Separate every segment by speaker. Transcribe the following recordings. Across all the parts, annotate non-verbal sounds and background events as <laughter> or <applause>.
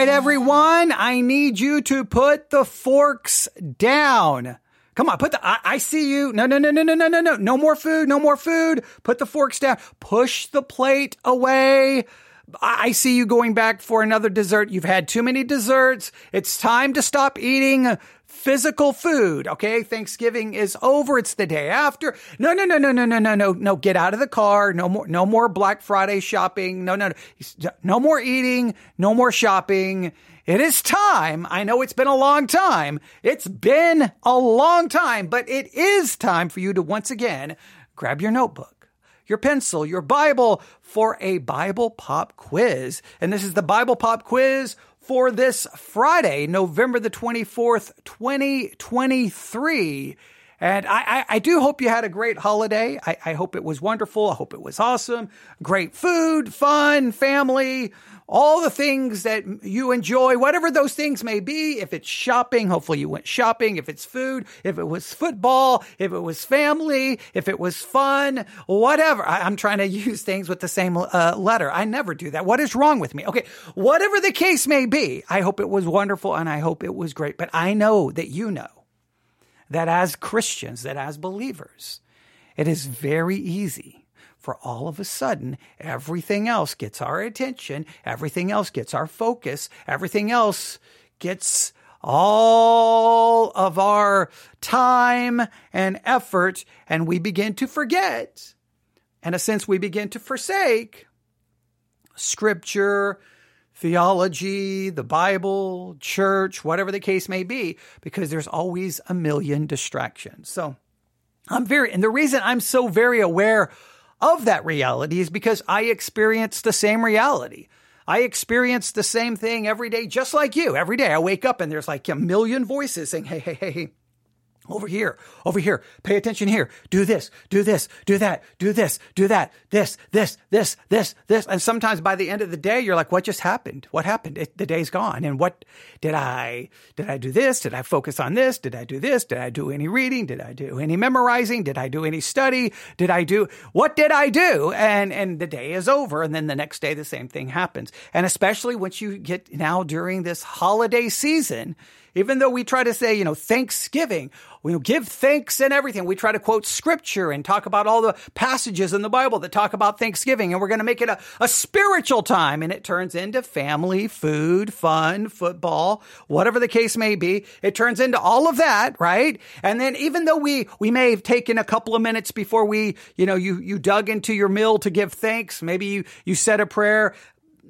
Speaker 1: Right, everyone, I need you to put the forks down. Come on, put the, I, I, see you. No, no, no, no, no, no, no, no. No more food, no more food. Put the forks down. Push the plate away. I see you going back for another dessert. You've had too many desserts. It's time to stop eating physical food. Okay. Thanksgiving is over. It's the day after. No, no, no, no, no, no, no, no, no. Get out of the car. No more, no more Black Friday shopping. No, no, no. No more eating. No more shopping. It is time. I know it's been a long time. It's been a long time, but it is time for you to once again grab your notebook, your pencil, your Bible for a Bible pop quiz. And this is the Bible pop quiz for this Friday, November the 24th, 2023. And I, I, I, do hope you had a great holiday. I, I hope it was wonderful. I hope it was awesome. Great food, fun, family, all the things that you enjoy, whatever those things may be. If it's shopping, hopefully you went shopping. If it's food, if it was football, if it was family, if it was fun, whatever. I, am trying to <laughs> use things with the same uh, letter. I never do that. What is wrong with me? Okay. Whatever the case may be, I hope it was wonderful and I hope it was great. But I know that you know that as Christians, that as believers, it is very easy for all of a sudden, everything else gets our attention, everything else gets our focus, everything else gets all of our time and effort, and we begin to forget. In a sense, we begin to forsake scripture, theology, the Bible, church, whatever the case may be, because there's always a million distractions. So I'm very, and the reason I'm so very aware of that reality is because I experience the same reality. I experience the same thing every day, just like you. Every day I wake up and there's like a million voices saying, hey, hey, hey, hey, over here, over here, pay attention here, do this, do this, do that, do this, do that, this, this, this, this, this. And sometimes by the end of the day, you're like, what just happened? What happened? It, the day's gone. And what did I, did I do this? Did I focus on this? Did I do this? Did I do any reading? Did I do any memorizing? Did I do any study? Did I do, what did I do? And, and the day is over. And then the next day, the same thing happens. And especially once you get now during this holiday season, even though we try to say, you know, Thanksgiving, we give thanks and everything. We try to quote scripture and talk about all the passages in the Bible that talk about Thanksgiving, and we're going to make it a, a spiritual time. And it turns into family, food, fun, football, whatever the case may be. It turns into all of that, right? And then even though we, we may have taken a couple of minutes before we, you know, you, you dug into your meal to give thanks, maybe you, you said a prayer,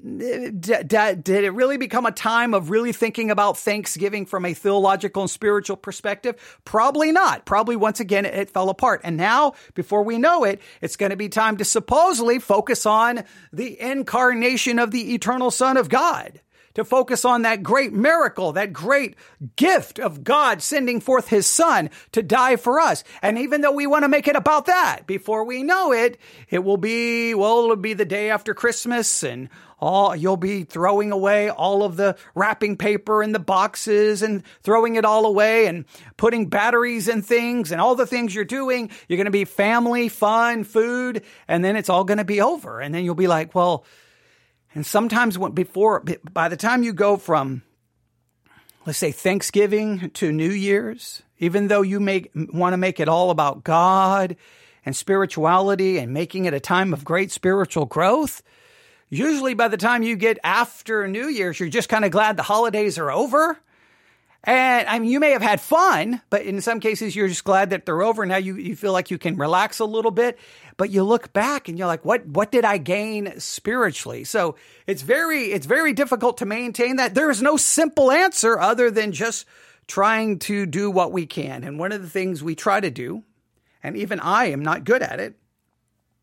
Speaker 1: did, did it really become a time of really thinking about Thanksgiving from a theological and spiritual perspective? Probably not. Probably once again, it, it fell apart. And now, before we know it, it's going to be time to supposedly focus on the incarnation of the eternal Son of God to focus on that great miracle, that great gift of God sending forth his son to die for us. And even though we want to make it about that, before we know it, it will be, well, it'll be the day after Christmas and all you'll be throwing away all of the wrapping paper and the boxes and throwing it all away and putting batteries and things and all the things you're doing. You're going to be family, fun, food, and then it's all going to be over. And then you'll be like, well, and sometimes when, before, by the time you go from, let's say Thanksgiving to New Year's, even though you make, want to make it all about God and spirituality and making it a time of great spiritual growth, Usually by the time you get after New Year's, you're just kind of glad the holidays are over. And I mean, you may have had fun, but in some cases, you're just glad that they're over. Now you, you feel like you can relax a little bit, but you look back and you're like, what, what did I gain spiritually? So it's very, it's very difficult to maintain that. There is no simple answer other than just trying to do what we can. And one of the things we try to do, and even I am not good at it,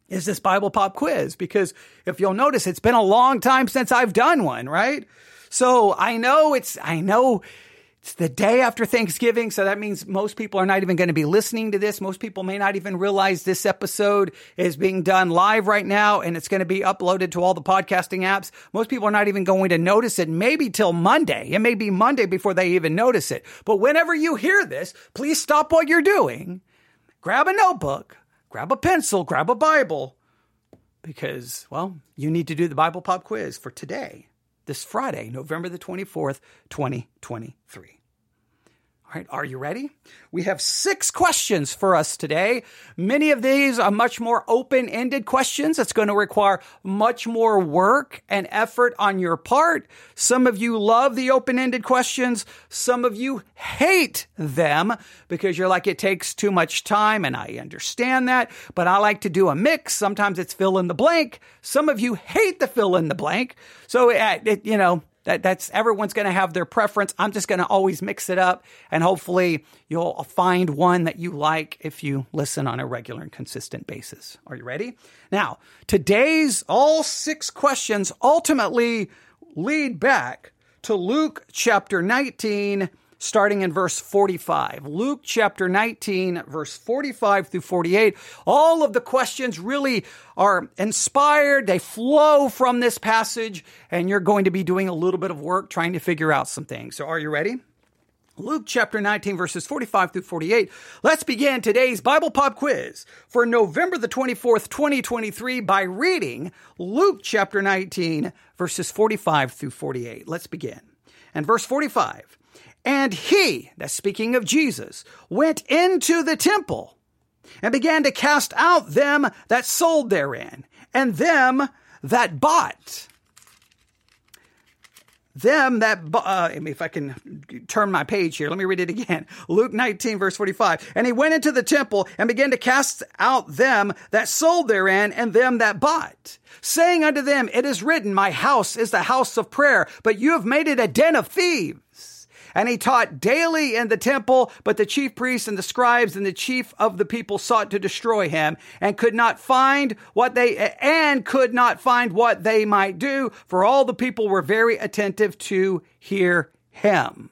Speaker 1: is this Bible Pop quiz because if you'll notice, it's been a long time since I've done one, right? So I know it's, I know it's the day after Thanksgiving. So that means most people are not even going to be listening to this. Most people may not even realize this episode is being done live right now and it's going to be uploaded to all the podcasting apps. Most people are not even going to notice it maybe till Monday. It may be Monday before they even notice it. But whenever you hear this, please stop what you're doing. Grab a notebook grab a pencil, grab a Bible, because, well, you need to do the Bible Pop quiz for today, this Friday, November the 24th, 2023. All right, are you ready? We have six questions for us today. Many of these are much more open ended questions. It's going to require much more work and effort on your part. Some of you love the open ended questions. Some of you hate them because you're like, it takes too much time. And I understand that, but I like to do a mix. Sometimes it's fill in the blank. Some of you hate the fill in the blank. So, uh, it, you know, that, that's everyone's going to have their preference. I'm just going to always mix it up and hopefully you'll find one that you like if you listen on a regular and consistent basis. Are you ready? Now, today's all six questions ultimately lead back to Luke chapter 19 starting in verse 45. Luke chapter 19, verse 45 through 48. All of the questions really are inspired. They flow from this passage, and you're going to be doing a little bit of work trying to figure out some things. So, are you ready? Luke chapter 19, verses 45 through 48. Let's begin today's Bible Pop quiz for November the 24th, 2023, by reading Luke chapter 19, verses 45 through 48. Let's begin. And verse 45 and he, that's speaking of Jesus, went into the temple and began to cast out them that sold therein and them that bought. Them that, uh, if I can turn my page here, let me read it again. <laughs> Luke 19, verse 45. And he went into the temple and began to cast out them that sold therein and them that bought, saying unto them, It is written, My house is the house of prayer, but you have made it a den of thieves. And he taught daily in the temple, but the chief priests and the scribes and the chief of the people sought to destroy him and could not find what they, and could not find what they might do, for all the people were very attentive to hear him.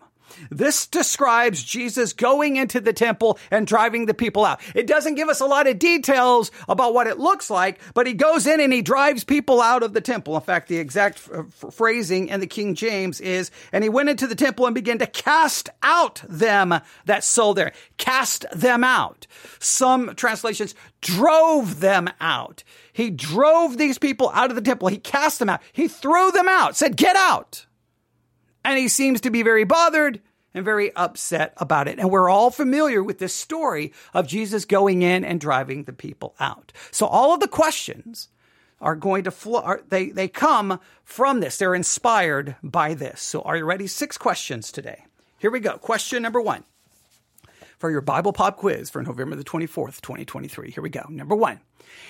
Speaker 1: This describes Jesus going into the temple and driving the people out. It doesn't give us a lot of details about what it looks like, but he goes in and he drives people out of the temple. In fact, the exact phrasing in the King James is, and he went into the temple and began to cast out them that sold there. Cast them out. Some translations drove them out. He drove these people out of the temple. He cast them out. He threw them out, said, get out. And he seems to be very bothered and very upset about it. And we're all familiar with this story of Jesus going in and driving the people out. So all of the questions are going to flow, they, they come from this. They're inspired by this. So are you ready? Six questions today. Here we go. Question number one for your Bible pop quiz for November the 24th, 2023. Here we go. Number one.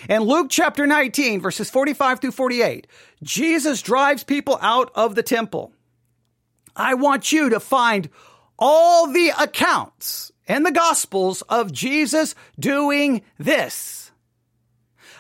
Speaker 1: In Luke chapter 19, verses 45 through 48, Jesus drives people out of the temple. I want you to find all the accounts in the Gospels of Jesus doing this.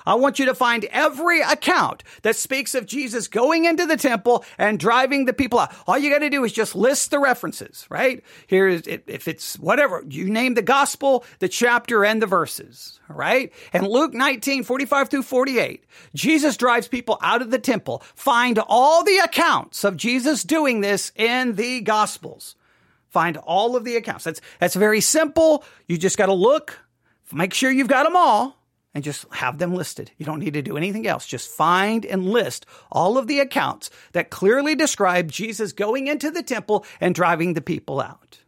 Speaker 1: I want you to find every account that speaks of Jesus going into the temple and driving the people out. All you got to do is just list the references, right? Here is, if it's whatever, you name the gospel, the chapter, and the verses, right? And Luke 19, 45 through 48, Jesus drives people out of the temple. Find all the accounts of Jesus doing this in the gospels. Find all of the accounts. That's, that's very simple. You just got to look, make sure you've got them all and just have them listed. You don't need to do anything else. Just find and list all of the accounts that clearly describe Jesus going into the temple and driving the people out.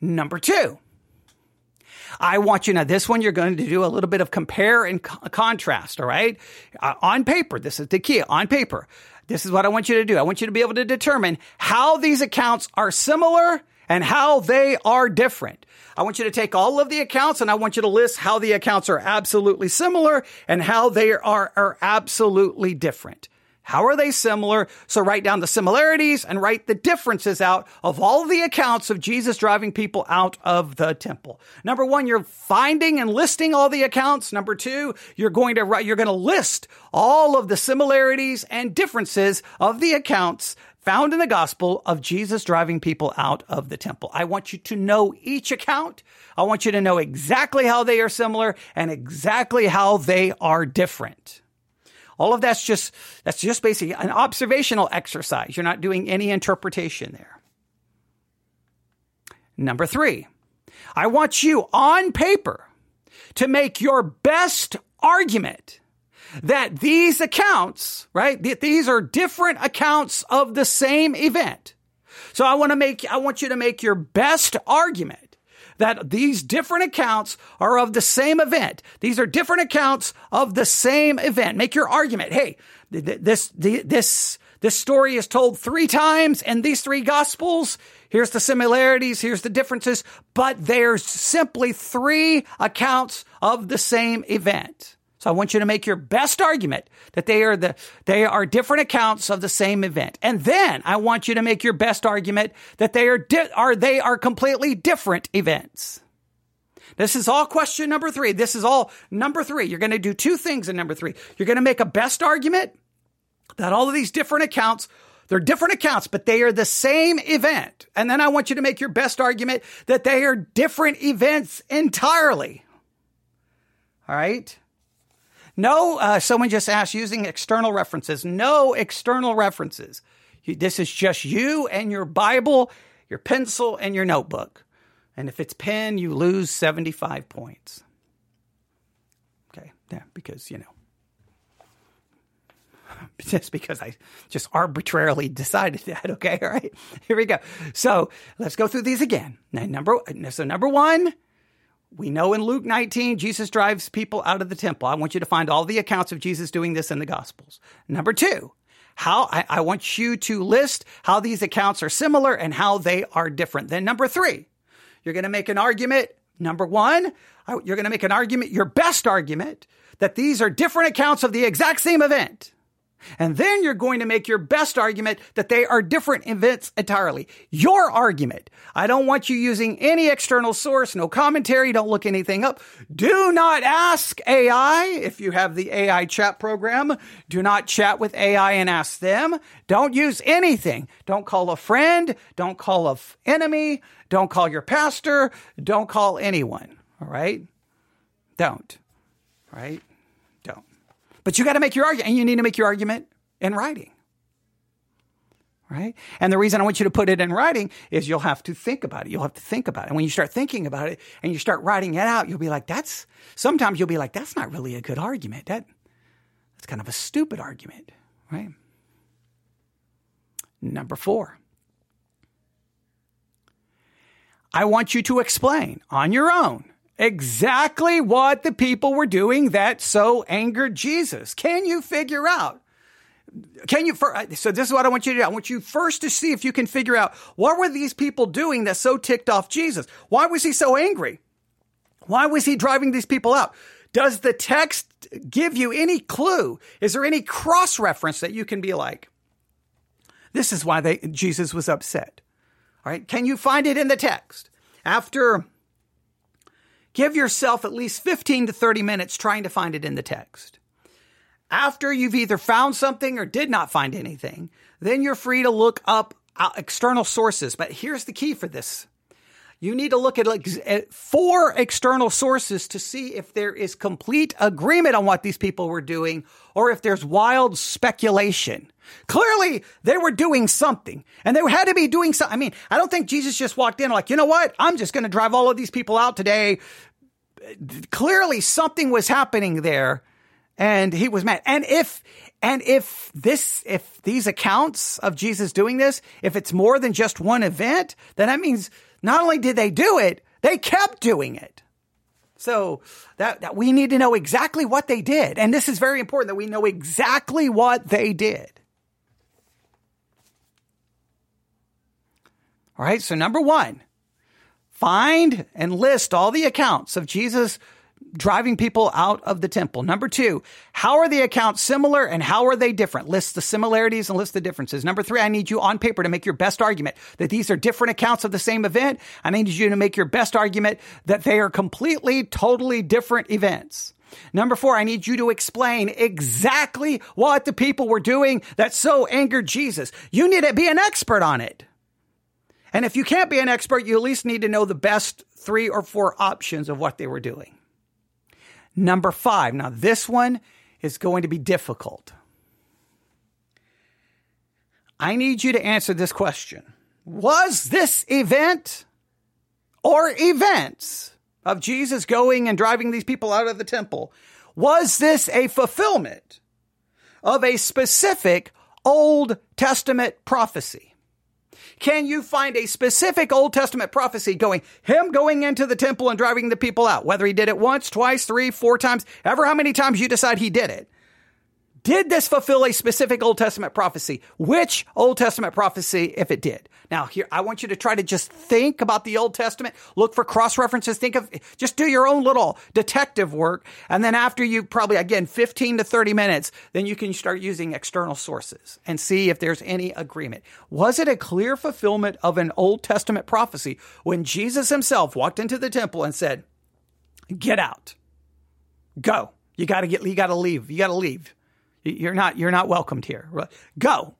Speaker 1: Number two, I want you now, this one you're going to do a little bit of compare and co- contrast, all right? Uh, on paper, this is the key. On paper, this is what I want you to do. I want you to be able to determine how these accounts are similar and how they are different. I want you to take all of the accounts and I want you to list how the accounts are absolutely similar and how they are, are absolutely different. How are they similar? So write down the similarities and write the differences out of all the accounts of Jesus driving people out of the temple. Number one, you're finding and listing all the accounts. Number two, you're going to write, you're going to list all of the similarities and differences of the accounts found in the gospel of Jesus driving people out of the temple. I want you to know each account. I want you to know exactly how they are similar and exactly how they are different. All of that's just, that's just basically an observational exercise. You're not doing any interpretation there. Number three, I want you on paper to make your best argument that these accounts, right? These are different accounts of the same event. So I want to make, I want you to make your best argument that these different accounts are of the same event. These are different accounts of the same event. Make your argument. Hey, this, this, this story is told three times in these three gospels. Here's the similarities. Here's the differences, but there's simply three accounts of the same event. So I want you to make your best argument that they are the, they are different accounts of the same event. And then I want you to make your best argument that they are, di- are, they are completely different events. This is all question number three. This is all number three. You're going to do two things in number three. You're going to make a best argument that all of these different accounts they're different accounts, but they are the same event. And then I want you to make your best argument that they are different events entirely. All right. No, uh, someone just asked using external references. No external references. This is just you and your Bible, your pencil, and your notebook. And if it's pen, you lose 75 points. Okay, yeah, because, you know, <laughs> just because I just arbitrarily decided <laughs> that. Okay, all right, here we go. So let's go through these again. Now, number so number one, we know in Luke 19, Jesus drives people out of the temple. I want you to find all the accounts of Jesus doing this in the Gospels. Number two, how I, I, want you to list how these accounts are similar and how they are different. Then number three, you're going to make an argument. Number one, you're going to make an argument, your best argument, that these are different accounts of the exact same event. And then you're going to make your best argument that they are different events entirely. Your argument. I don't want you using any external source, no commentary, don't look anything up. Do not ask AI if you have the AI chat program. Do not chat with AI and ask them. Don't use anything. Don't call a friend. Don't call a enemy. Don't call your pastor. Don't call anyone. All right? Don't. All right? But you got to make your argument, and you need to make your argument in writing. Right? And the reason I want you to put it in writing is you'll have to think about it. You'll have to think about it. And when you start thinking about it and you start writing it out, you'll be like, that's, sometimes you'll be like, that's not really a good argument. That, that's kind of a stupid argument, right? Number four. I want you to explain on your own exactly what the people were doing that so angered Jesus. Can you figure out? Can you, uh, so this is what I want you to do. I want you first to see if you can figure out what were these people doing that so ticked off Jesus? Why was he so angry? Why was he driving these people out? Does the text give you any clue? Is there any cross reference that you can be like, this is why they, Jesus was upset? All right. Can you find it in the text? After Give yourself at least 15 to 30 minutes trying to find it in the text. After you've either found something or did not find anything, then you're free to look up uh, external sources. But here's the key for this. You need to look at like eh, four external sources to see if there is complete agreement on what these people were doing or if there's wild speculation. Clearly, they were doing something and they had to be doing something. I mean, I don't think Jesus just walked in like, you know what? I'm just going to drive all of these people out today. Clearly, something was happening there and he was mad. And if, and if this, if these accounts of Jesus doing this, if it's more than just one event, then that means not only did they do it, they kept doing it. So that, that we need to know exactly what they did. And this is very important that we know exactly what they did. All right. So number one, find and list all the accounts of Jesus driving people out of the temple. Number two, how are the accounts similar and how are they different? List the similarities and list the differences. Number three, I need you on paper to make your best argument that these are different accounts of the same event. I need you to make your best argument that they are completely, totally different events. Number four, I need you to explain exactly what the people were doing that so angered Jesus. You need to be an expert on it. And if you can't be an expert, you at least need to know the best three or four options of what they were doing. Number five. Now, this one is going to be difficult. I need you to answer this question Was this event or events of Jesus going and driving these people out of the temple? Was this a fulfillment of a specific Old Testament prophecy? Can you find a specific Old Testament prophecy going, him going into the temple and driving the people out, whether he did it once, twice, three, four times, ever how many times you decide he did it? Did this fulfill a specific Old Testament prophecy? Which Old Testament prophecy, if it did? Now, here, I want you to try to just think about the Old Testament, look for cross references, think of, just do your own little detective work. And then after you probably, again, 15 to 30 minutes, then you can start using external sources and see if there's any agreement. Was it a clear fulfillment of an Old Testament prophecy when Jesus himself walked into the temple and said, get out, go. You gotta get, you gotta leave. You gotta leave. You're not, you're not welcomed here. Go.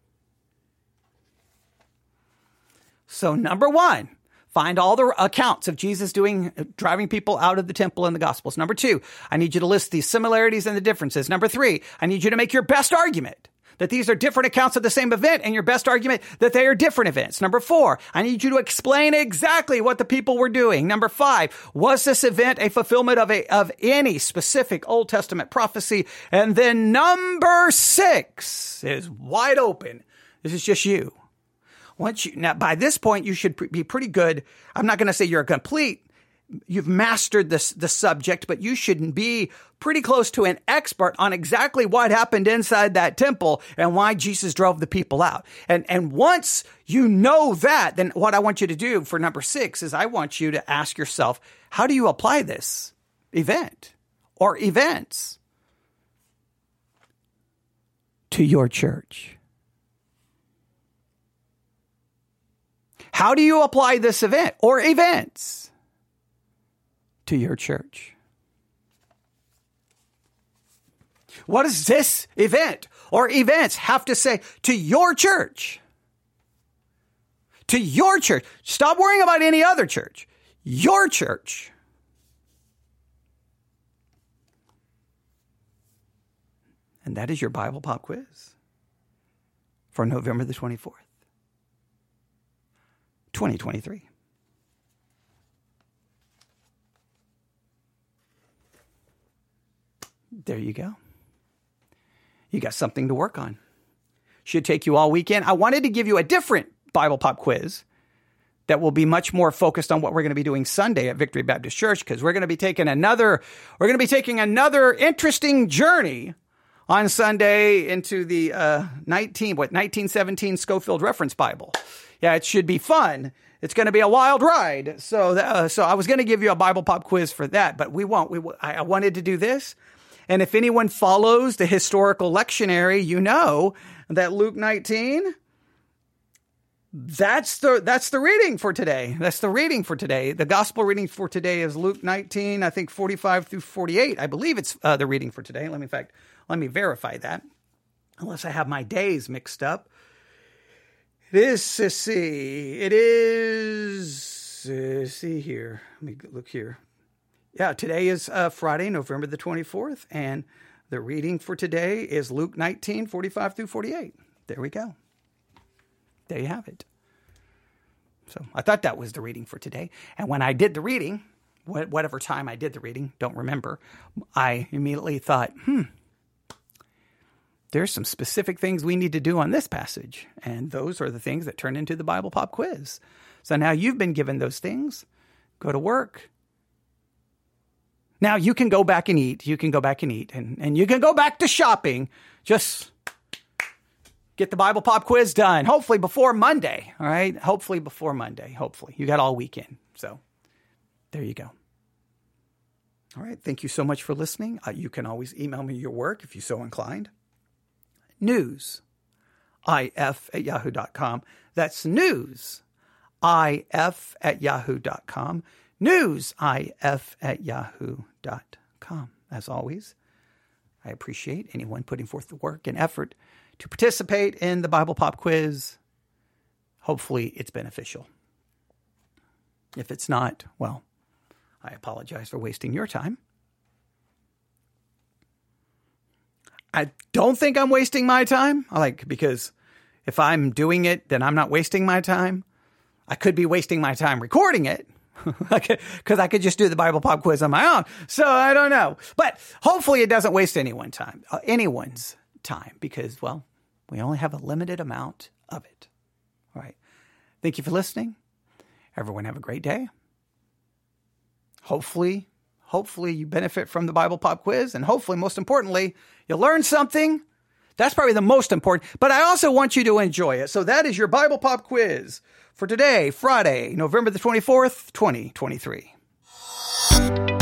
Speaker 1: So number one, find all the accounts of Jesus doing, driving people out of the temple in the gospels. Number two, I need you to list the similarities and the differences. Number three, I need you to make your best argument that these are different accounts of the same event and your best argument that they are different events. Number four, I need you to explain exactly what the people were doing. Number five, was this event a fulfillment of a, of any specific Old Testament prophecy? And then number six is wide open. This is just you. Once you, now by this point, you should be pretty good. I'm not going to say you're a complete you've mastered this the subject, but you shouldn't be pretty close to an expert on exactly what happened inside that temple and why Jesus drove the people out. And and once you know that, then what I want you to do for number 6 is I want you to ask yourself, how do you apply this event or events to your church? How do you apply this event or events to your church? What does this event or events have to say to your church? To your church. Stop worrying about any other church. Your church. And that is your Bible Pop quiz for November the 24th, 2023. There you go. You got something to work on. Should take you all weekend. I wanted to give you a different Bible pop quiz that will be much more focused on what we're going to be doing Sunday at Victory Baptist Church because we're going to be taking another we're going to be taking another interesting journey on Sunday into the uh, 19 what 1917 Scofield Reference Bible. Yeah, it should be fun. It's going to be a wild ride. So uh, so I was going to give you a Bible pop quiz for that, but we won't. We I wanted to do this and if anyone follows the historical lectionary, you know that Luke 19 that's the that's the reading for today. That's the reading for today. The gospel reading for today is Luke 19, I think 45 through 48. I believe it's uh, the reading for today. Let me in fact, let me verify that. Unless I have my days mixed up. It is see. It is see here. Let me look here. Yeah, today is uh, Friday, November the 24th, and the reading for today is Luke 19, 45 through 48. There we go. There you have it. So I thought that was the reading for today. And when I did the reading, whatever time I did the reading, don't remember, I immediately thought, hmm, there's some specific things we need to do on this passage. And those are the things that turn into the Bible Pop quiz. So now you've been given those things. Go to work, now you can go back and eat. You can go back and eat and, and you can go back to shopping. Just get the Bible pop quiz done. Hopefully before Monday. All right. Hopefully before Monday. Hopefully. You got all weekend. So there you go. All right. Thank you so much for listening. Uh, you can always email me your work if you're so inclined. News, if at yahoo.com. That's news, if at yahoo.com newsif at yahoo.com. As always, I appreciate anyone putting forth the work and effort to participate in the Bible Pop Quiz. Hopefully, it's beneficial. If it's not, well, I apologize for wasting your time. I don't think I'm wasting my time. Like, because if I'm doing it, then I'm not wasting my time. I could be wasting my time recording it, <laughs> because I could just do the Bible pop quiz on my own. So I don't know, but hopefully it doesn't waste anyone's time, uh, anyone's time, because well, we only have a limited amount of it. All right. Thank you for listening. Everyone have a great day. Hopefully, hopefully you benefit from the Bible pop quiz, and hopefully, most importantly, you learn something. That's probably the most important. But I also want you to enjoy it. So that is your Bible pop quiz for today, Friday, November the 24th, 2023.